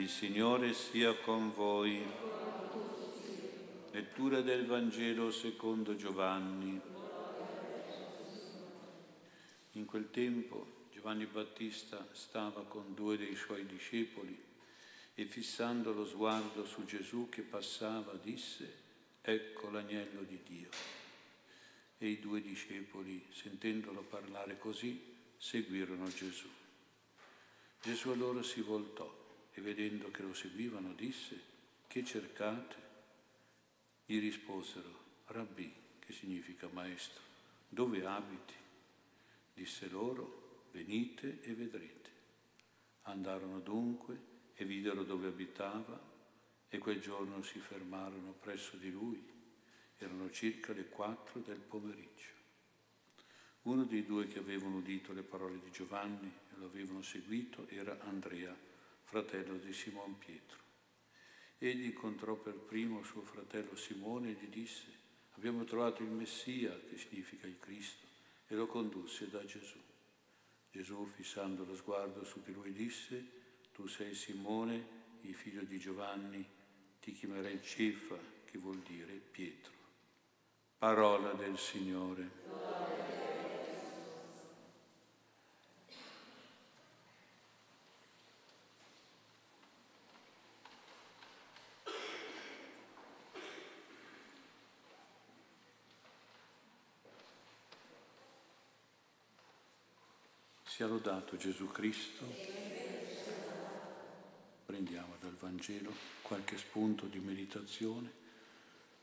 Il Signore sia con voi. Lettura del Vangelo secondo Giovanni. In quel tempo Giovanni Battista stava con due dei suoi discepoli e fissando lo sguardo su Gesù che passava disse, ecco l'agnello di Dio. E i due discepoli, sentendolo parlare così, seguirono Gesù. Gesù allora si voltò e vedendo che lo seguivano disse, che cercate? Gli risposero, Rabbi, che significa maestro, dove abiti? Disse loro, venite e vedrete. Andarono dunque e videro dove abitava e quel giorno si fermarono presso di lui. Erano circa le quattro del pomeriggio. Uno dei due che avevano udito le parole di Giovanni e lo avevano seguito era Andrea, fratello di Simon Pietro. Egli incontrò per primo suo fratello Simone e gli disse, abbiamo trovato il Messia, che significa il Cristo, e lo condusse da Gesù. Gesù, fissando lo sguardo su di lui, disse, tu sei Simone, il figlio di Giovanni, ti chiamerai Cefa, che vuol dire Pietro. Parola del Signore. Sia lodato Gesù Cristo. Prendiamo dal Vangelo qualche spunto di meditazione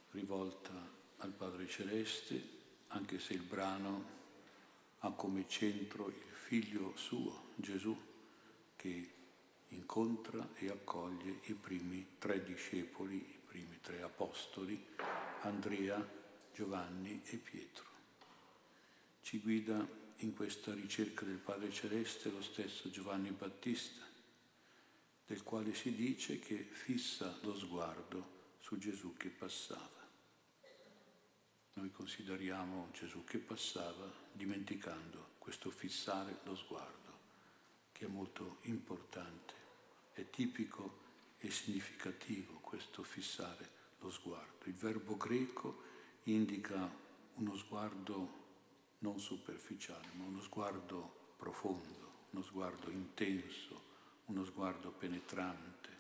rivolta al Padre Celeste, anche se il brano ha come centro il figlio suo, Gesù, che incontra e accoglie i primi tre discepoli, i primi tre apostoli, Andrea, Giovanni e Pietro. Ci guida in questa ricerca del Padre Celeste lo stesso Giovanni Battista, del quale si dice che fissa lo sguardo su Gesù che passava. Noi consideriamo Gesù che passava dimenticando questo fissare lo sguardo, che è molto importante, è tipico e significativo questo fissare lo sguardo. Il verbo greco indica uno sguardo non superficiale, ma uno sguardo profondo, uno sguardo intenso, uno sguardo penetrante.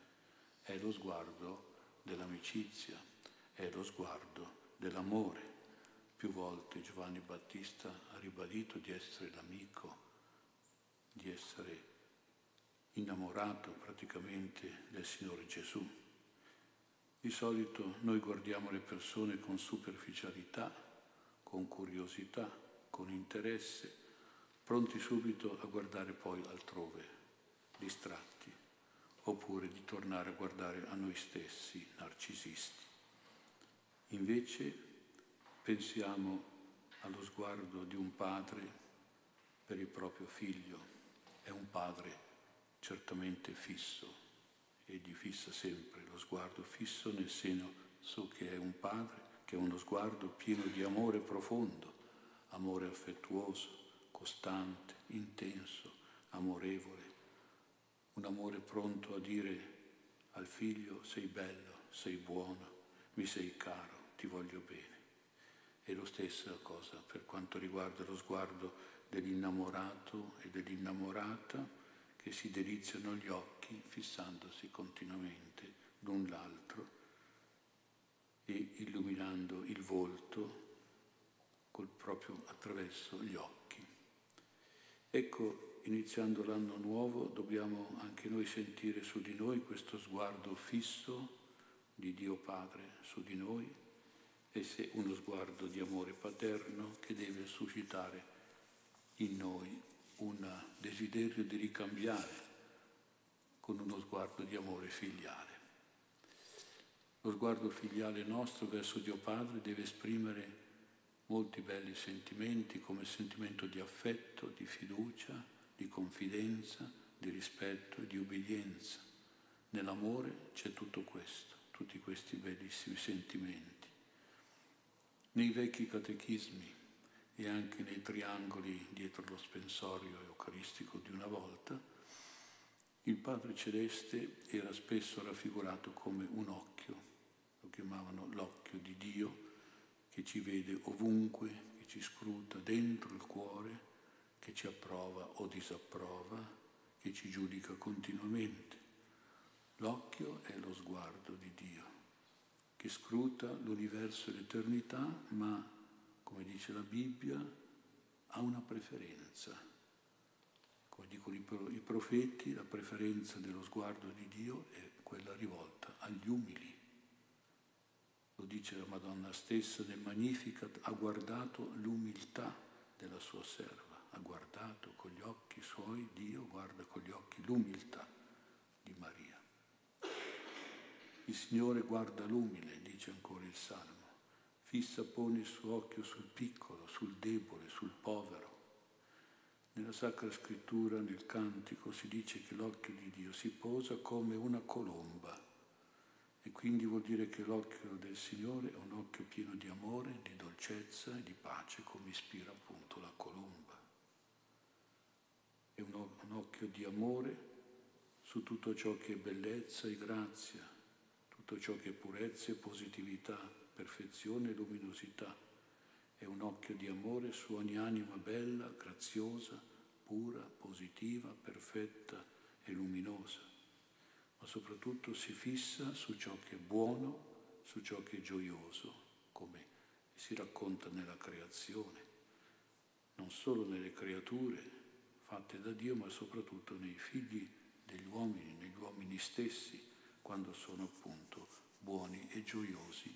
È lo sguardo dell'amicizia, è lo sguardo dell'amore. Più volte Giovanni Battista ha ribadito di essere l'amico, di essere innamorato praticamente del Signore Gesù. Di solito noi guardiamo le persone con superficialità, con curiosità, con interesse, pronti subito a guardare poi altrove, distratti, oppure di tornare a guardare a noi stessi, narcisisti. Invece pensiamo allo sguardo di un padre per il proprio figlio. È un padre certamente fisso, egli fissa sempre lo sguardo fisso nel seno su che è un padre, che ha uno sguardo pieno di amore profondo amore affettuoso, costante, intenso, amorevole, un amore pronto a dire al figlio sei bello, sei buono, mi sei caro, ti voglio bene. E lo stessa cosa per quanto riguarda lo sguardo dell'innamorato e dell'innamorata che si deliziano gli occhi fissandosi continuamente l'un l'altro e illuminando il volto col proprio attraverso gli occhi. Ecco, iniziando l'anno nuovo, dobbiamo anche noi sentire su di noi questo sguardo fisso di Dio Padre su di noi e se uno sguardo di amore paterno che deve suscitare in noi un desiderio di ricambiare con uno sguardo di amore filiale. Lo sguardo filiale nostro verso Dio Padre deve esprimere molti belli sentimenti come il sentimento di affetto, di fiducia, di confidenza, di rispetto e di ubbidienza. Nell'amore c'è tutto questo, tutti questi bellissimi sentimenti. Nei vecchi catechismi e anche nei triangoli dietro lo spensorio eucaristico di una volta, Il Padre Celeste era spesso raffigurato come un occhio, lo chiamavano l'occhio di Dio, che ci vede ovunque, che ci scruta dentro il cuore, che ci approva o disapprova, che ci giudica continuamente. L'occhio è lo sguardo di Dio, che scruta l'universo e l'eternità, ma, come dice la Bibbia, ha una preferenza come dicono i profeti, la preferenza dello sguardo di Dio è quella rivolta agli umili. Lo dice la Madonna stessa nel Magnificat, ha guardato l'umiltà della sua serva, ha guardato con gli occhi suoi, Dio guarda con gli occhi l'umiltà di Maria. Il Signore guarda l'umile, dice ancora il Salmo, fissa, pone il suo occhio sul piccolo, sul debole, sul povero nella Sacra Scrittura, nel Cantico, si dice che l'occhio di Dio si posa come una colomba e quindi vuol dire che l'occhio del Signore è un occhio pieno di amore, di dolcezza e di pace, come ispira appunto la colomba. È un, occhio di amore su tutto ciò che è bellezza e grazia, tutto ciò che è purezza e positività, perfezione e luminosità è un occhio di amore su ogni anima bella, graziosa, pura, positiva, perfetta e luminosa, soprattutto si fissa su ciò che è buono, su ciò che è gioioso, come si racconta nella creazione, non solo nelle creature fatte da Dio, ma soprattutto nei figli degli uomini, negli uomini stessi, quando sono appunto buoni e gioiosi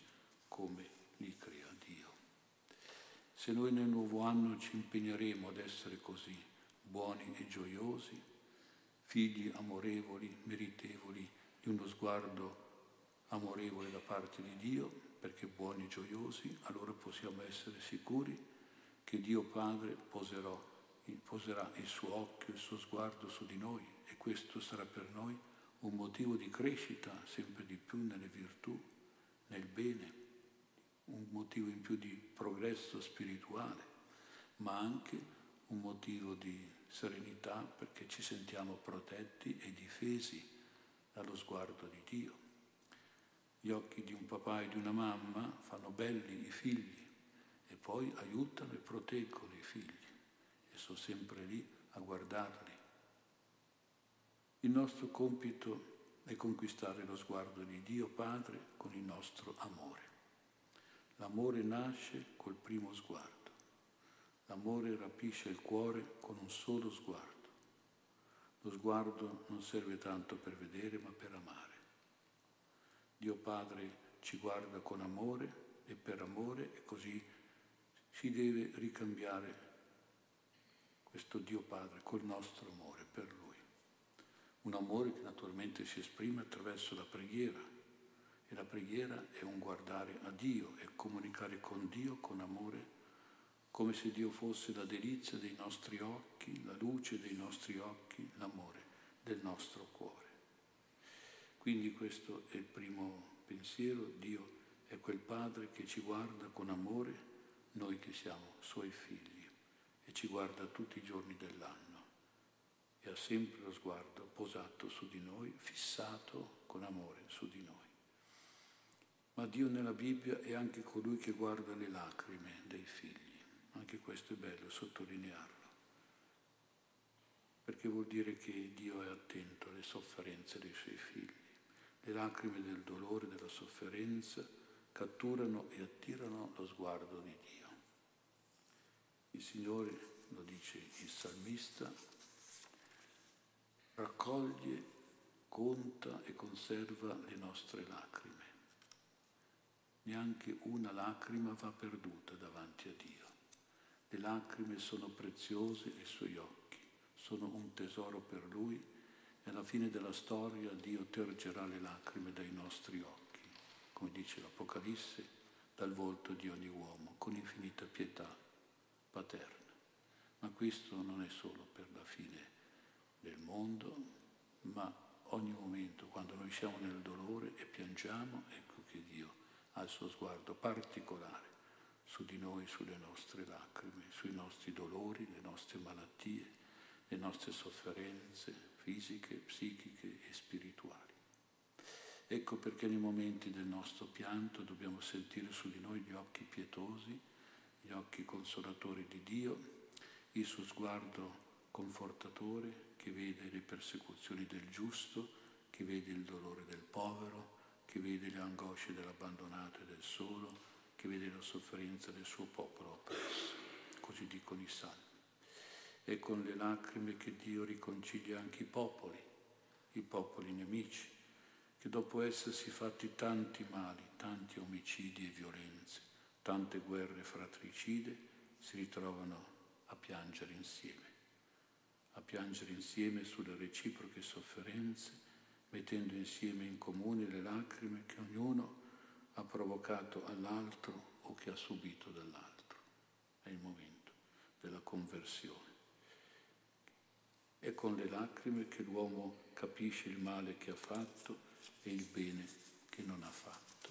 come li crea Dio. Se noi nel nuovo anno ci impegneremo ad essere così, buoni e gioiosi, figli amorevoli, meritevoli di uno sguardo amorevole da parte di Dio, perché buoni e gioiosi, allora possiamo essere sicuri che Dio Padre poserò, poserà il suo occhio, il suo sguardo su di noi e questo sarà per noi un motivo di crescita sempre di più nelle virtù, nel bene un motivo in più di progresso spirituale, ma anche un motivo di serenità perché ci sentiamo protetti e difesi dallo sguardo di Dio. Gli occhi di un papà e di una mamma fanno belli i figli e poi aiutano e proteggono i figli e sono sempre lì a guardarli. Il nostro compito è conquistare lo sguardo di Dio Padre con il nostro amore. L'amore nasce col primo sguardo. L'amore rapisce il cuore con un solo sguardo. Lo sguardo non serve tanto per vedere, ma per amare. Dio Padre ci guarda con amore e per amore e così si deve ricambiare questo Dio Padre col nostro amore per Lui. Un amore che naturalmente si esprime attraverso la preghiera, e la preghiera è un guardare a Dio e comunicare con Dio con amore, come se Dio fosse la delizia dei nostri occhi, la luce dei nostri occhi, l'amore del nostro cuore. Quindi questo è il primo pensiero, Dio è quel Padre che ci guarda con amore, noi che siamo Suoi figli, e ci guarda tutti i giorni dell'anno e ha sempre lo sguardo posato su di noi, fissato con amore su di noi. Ma Dio nella Bibbia è anche colui che guarda le lacrime dei figli. Anche questo è bello sottolinearlo. Perché vuol dire che Dio è attento alle sofferenze dei suoi figli. Le lacrime del dolore, della sofferenza catturano e attirano lo sguardo di Dio. Il Signore, lo dice il salmista, raccoglie, conta e conserva le nostre lacrime neanche una lacrima va perduta davanti a Dio. Le lacrime sono preziose ai suoi occhi, sono un tesoro per lui e alla fine della storia Dio tergerà le lacrime dai nostri occhi, come dice l'Apocalisse, dal volto di ogni uomo, con infinita pietà paterna. Ma questo non è solo per la fine del mondo, ma ogni momento, quando noi siamo nel dolore e piangiamo, ecco che Dio ha il suo sguardo particolare su di noi, sulle nostre lacrime, sui nostri dolori, le nostre malattie, le nostre sofferenze fisiche, psichiche e spirituali. Ecco perché nei momenti del nostro pianto dobbiamo sentire su di noi gli occhi pietosi, gli occhi consolatori di Dio, il suo sguardo confortatore che vede le persecuzioni del giusto, che vede il dolore del povero, che vede le angosce dell'abbandonato e del solo, che vede la sofferenza del suo popolo oppresso. Così dicono i salmi. È con le lacrime che Dio riconcilia anche i popoli, i popoli nemici, che dopo essersi fatti tanti mali, tanti omicidi e violenze, tante guerre fratricide, si ritrovano a piangere insieme, a piangere insieme sulle reciproche sofferenze, mettendo insieme in comune le lacrime che ognuno ha provocato all'altro o che ha subito dall'altro. È il momento della conversione. È con le lacrime che l'uomo capisce il male che ha fatto e il bene che non ha fatto.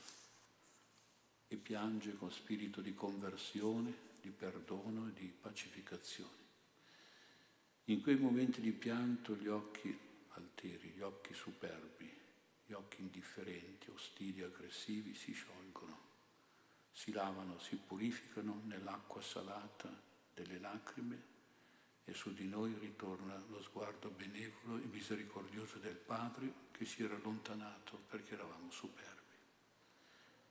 E piange con spirito di conversione di perdono e di pacificazione. In quei momenti di pianto gli occhi alteri, gli occhi superbi, gli occhi indifferenti, ostili, aggressivi si sciolgono, si lavano, si purificano nell'acqua salata delle lacrime e su di noi ritorna lo sguardo benevolo e misericordioso del Padre che si era allontanato perché eravamo superbi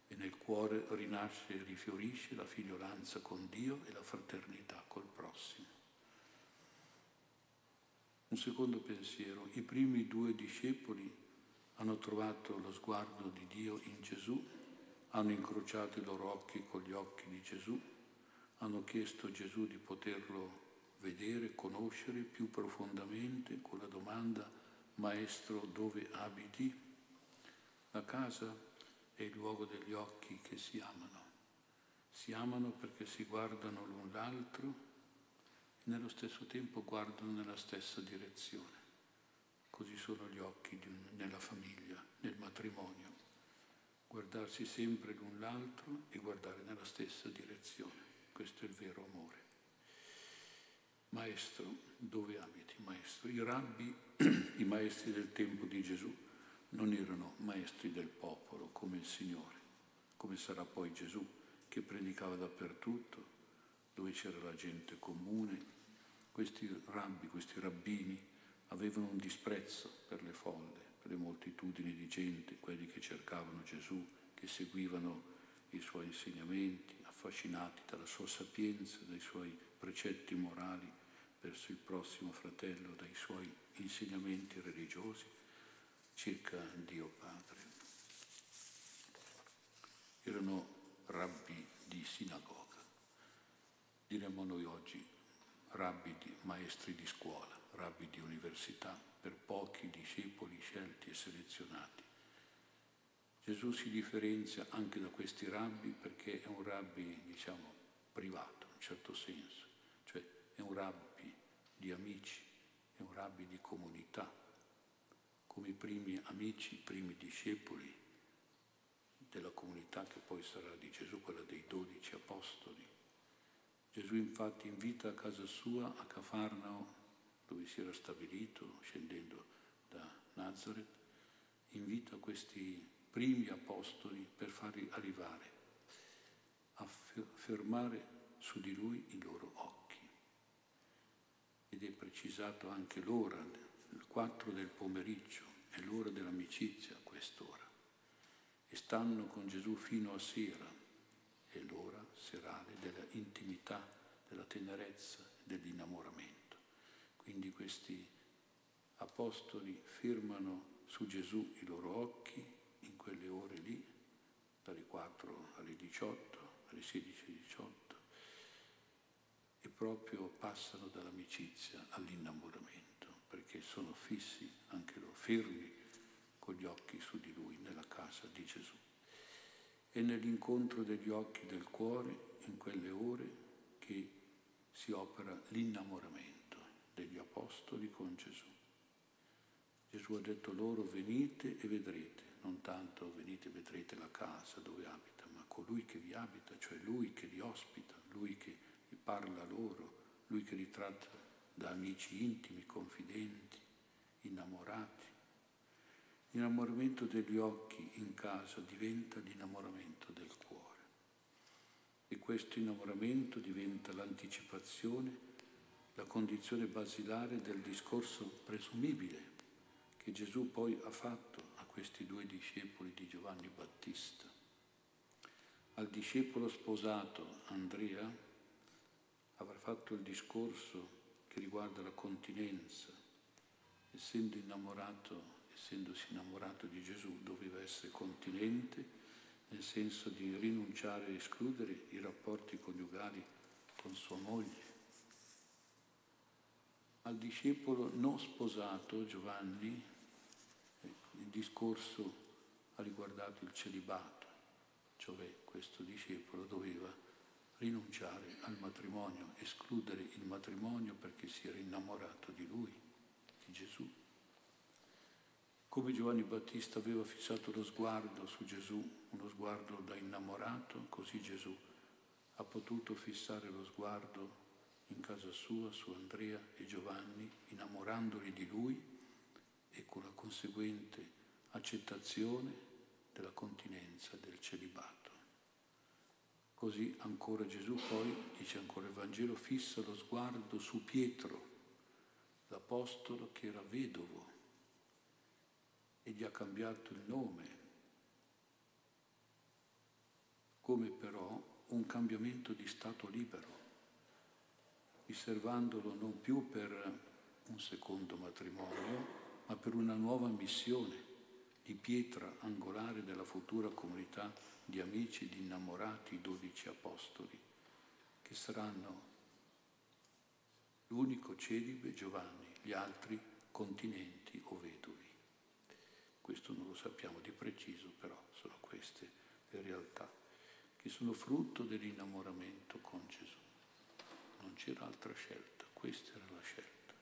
e nel cuore rinasce e rifiorisce la figliolanza con Dio e la fraternità col prossimo. Un secondo pensiero, i primi due discepoli hanno trovato lo sguardo di Dio in Gesù, hanno incrociato i loro occhi con gli occhi di Gesù, hanno chiesto a Gesù di poterlo vedere, conoscere più profondamente con la domanda Maestro dove abiti? La casa è il luogo degli occhi che si amano. Si amano perché si guardano l'un l'altro e nello stesso tempo guardano nella stessa direzione. Così sono gli occhi un, nella famiglia, nel matrimonio. Guardarsi sempre l'un l'altro e guardare nella stessa direzione. Questo è il vero amore. Maestro, dove abiti, maestro? I rabbi, i maestri del tempo di Gesù, non erano maestri del popolo come il Signore, come sarà poi Gesù che predicava dappertutto, dove c'era la gente comune. Questi rabbi, questi rabbini avevano un disprezzo per le folle, per le moltitudini di gente, quelli che cercavano Gesù, che seguivano i suoi insegnamenti, affascinati dalla sua sapienza, dai suoi precetti morali verso il prossimo fratello, dai suoi insegnamenti religiosi circa Dio Padre. Erano rabbi di sinagoga, diremmo noi oggi rabbi di maestri di scuola, rabbi di università, per pochi discepoli scelti e selezionati. Gesù si differenzia anche da questi rabbi perché è un rabbi, diciamo, privato, in un certo senso, cioè è un rabbi di amici, è un rabbi di comunità, come i primi amici, i primi discepoli della comunità che poi sarà di Gesù, quella dei dodici apostoli. Gesù infatti invita a casa sua, a Cafarnao, dove si era stabilito, scendendo da Nazareth, invita questi primi apostoli per farli arrivare, a fermare su di lui i loro occhi. Ed è precisato anche l'ora, il 4 del pomeriggio, è l'ora dell'amicizia quest'ora. E stanno con Gesù fino a sera, è l'ora serale della intimità, della tenerezza, dell'innamoramento. Quindi questi apostoli firmano su Gesù i loro occhi in quelle ore lì, dalle 4 alle 18, alle 16 alle 18, e proprio passano dall'amicizia all'innamoramento, perché sono fissi anche loro, fermi con gli occhi su di lui nella casa di Gesù. È nell'incontro degli occhi del cuore, in quelle ore, che si opera l'innamoramento degli apostoli con Gesù. Gesù ha detto loro venite e vedrete, non tanto venite e vedrete la casa dove abita, ma colui che vi abita, cioè lui che li ospita, lui che parla loro, lui che li tratta da amici intimi, confidenti innamorati. L'innamoramento degli occhi in casa diventa l'innamoramento del cuore e questo innamoramento diventa l'anticipazione, la condizione basilare del discorso presumibile che Gesù poi ha fatto a questi due discepoli di Giovanni Battista. Al discepolo sposato Andrea avrà fatto il discorso che riguarda la continenza, essendo innamorato, essendosi innamorato di Gesù, doveva essere continente, nel senso di rinunciare a escludere i rapporti coniugali con sua moglie. Al discepolo non sposato, Giovanni, il discorso ha riguardato il celibato, cioè questo discepolo doveva rinunciare al matrimonio, escludere il matrimonio perché si era innamorato di lui, di Gesù. Come Giovanni Battista aveva fissato lo sguardo su Gesù, uno sguardo da innamorato, così Gesù ha potuto fissare lo sguardo in casa sua su Andrea e Giovanni, innamorandoli di lui e con la conseguente accettazione della continenza del celibato. Così ancora Gesù poi, dice ancora il Vangelo, fissa lo sguardo su Pietro, l'apostolo che era vedovo e gli ha cambiato il nome, come però un cambiamento di stato libero, riservandolo non più per un secondo matrimonio, ma per una nuova missione di pietra angolare della futura comunità di amici, di innamorati, dodici apostoli, che saranno l'unico celibe Giovanni, gli altri continenti o vedovi. Questo non lo sappiamo di preciso, però sono queste le realtà che sono frutto dell'innamoramento con Gesù. Non c'era altra scelta, questa era la scelta.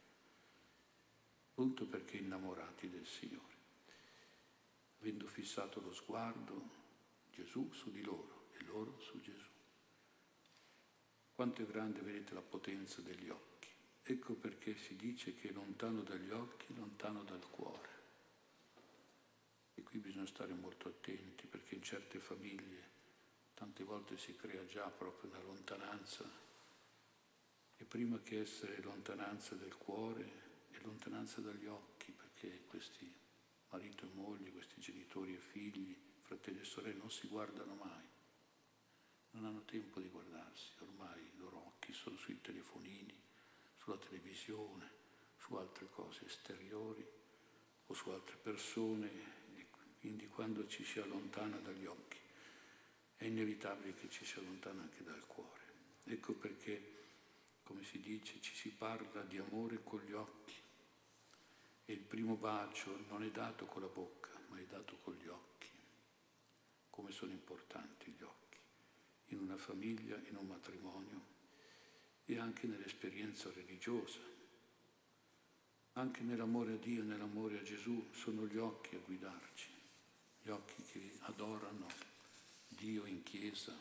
Appunto perché innamorati del Signore. Avendo fissato lo sguardo, Gesù su di loro e loro su Gesù. Quanto è grande, vedete, la potenza degli occhi. Ecco perché si dice che lontano dagli occhi, lontano dal cuore. E qui bisogna stare molto attenti perché in certe famiglie tante volte si crea già proprio una lontananza e prima che essere lontananza del cuore è lontananza dagli occhi perché questi marito e moglie, questi genitori e figli, fratelli e sorelle non si guardano mai, non hanno tempo di guardarsi, ormai i loro occhi sono sui telefonini, sulla televisione, su altre cose esteriori o su altre persone quindi quando ci si allontana dagli occhi è inevitabile che ci si allontana anche dal cuore. Ecco perché, come si dice, ci si parla di amore con gli occhi e il primo bacio non è dato con la bocca, ma è dato con gli occhi. Come sono importanti gli occhi in una famiglia, in un matrimonio e anche nell'esperienza religiosa. Anche nell'amore a Dio, nell'amore a Gesù, sono gli occhi a guidarci gli occhi che adorano Dio in chiesa,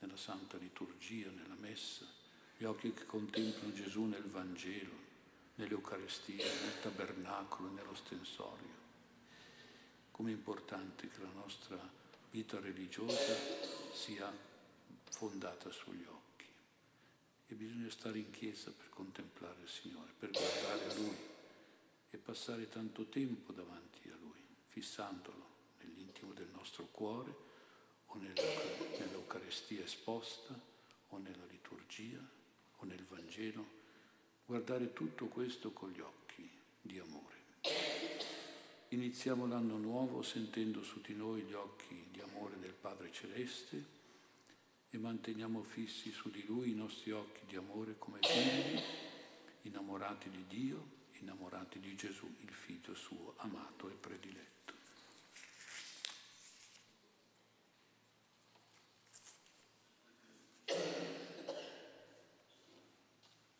nella santa liturgia, nella messa, gli occhi che contemplano Gesù nel Vangelo, nell'Eucarestia, nel tabernacolo, nell'ostensorio. Come è importante che la nostra vita religiosa sia fondata sugli occhi. E bisogna stare in chiesa per contemplare il Signore, per guardare a Lui e passare tanto tempo davanti a Lui, fissandolo del nostro cuore o nell'Eucarestia esposta o nella liturgia o nel Vangelo, guardare tutto questo con gli occhi di amore. Iniziamo l'anno nuovo sentendo su di noi gli occhi di amore del Padre Celeste e manteniamo fissi su di Lui i nostri occhi di amore come figli, innamorati di Dio, innamorati di Gesù, il Figlio suo amato.